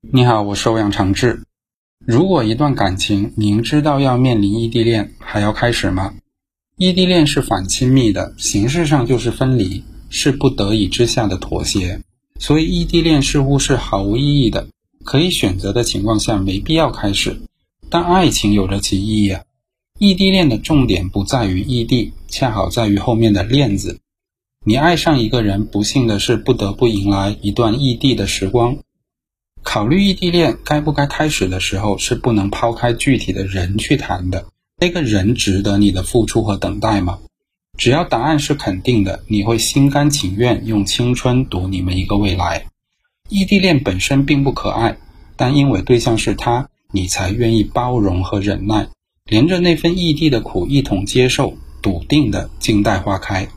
你好，我是欧阳长志。如果一段感情明知道要面临异地恋，还要开始吗？异地恋是反亲密的，形式上就是分离，是不得已之下的妥协。所以异地恋似乎是毫无意义的。可以选择的情况下，没必要开始。但爱情有着其意义啊。异地恋的重点不在于异地，恰好在于后面的“恋”字。你爱上一个人，不幸的是不得不迎来一段异地的时光。考虑异地恋该不该开始的时候，是不能抛开具体的人去谈的。那个人值得你的付出和等待吗？只要答案是肯定的，你会心甘情愿用青春赌你们一个未来。异地恋本身并不可爱，但因为对象是他，你才愿意包容和忍耐，连着那份异地的苦一同接受，笃定的静待花开。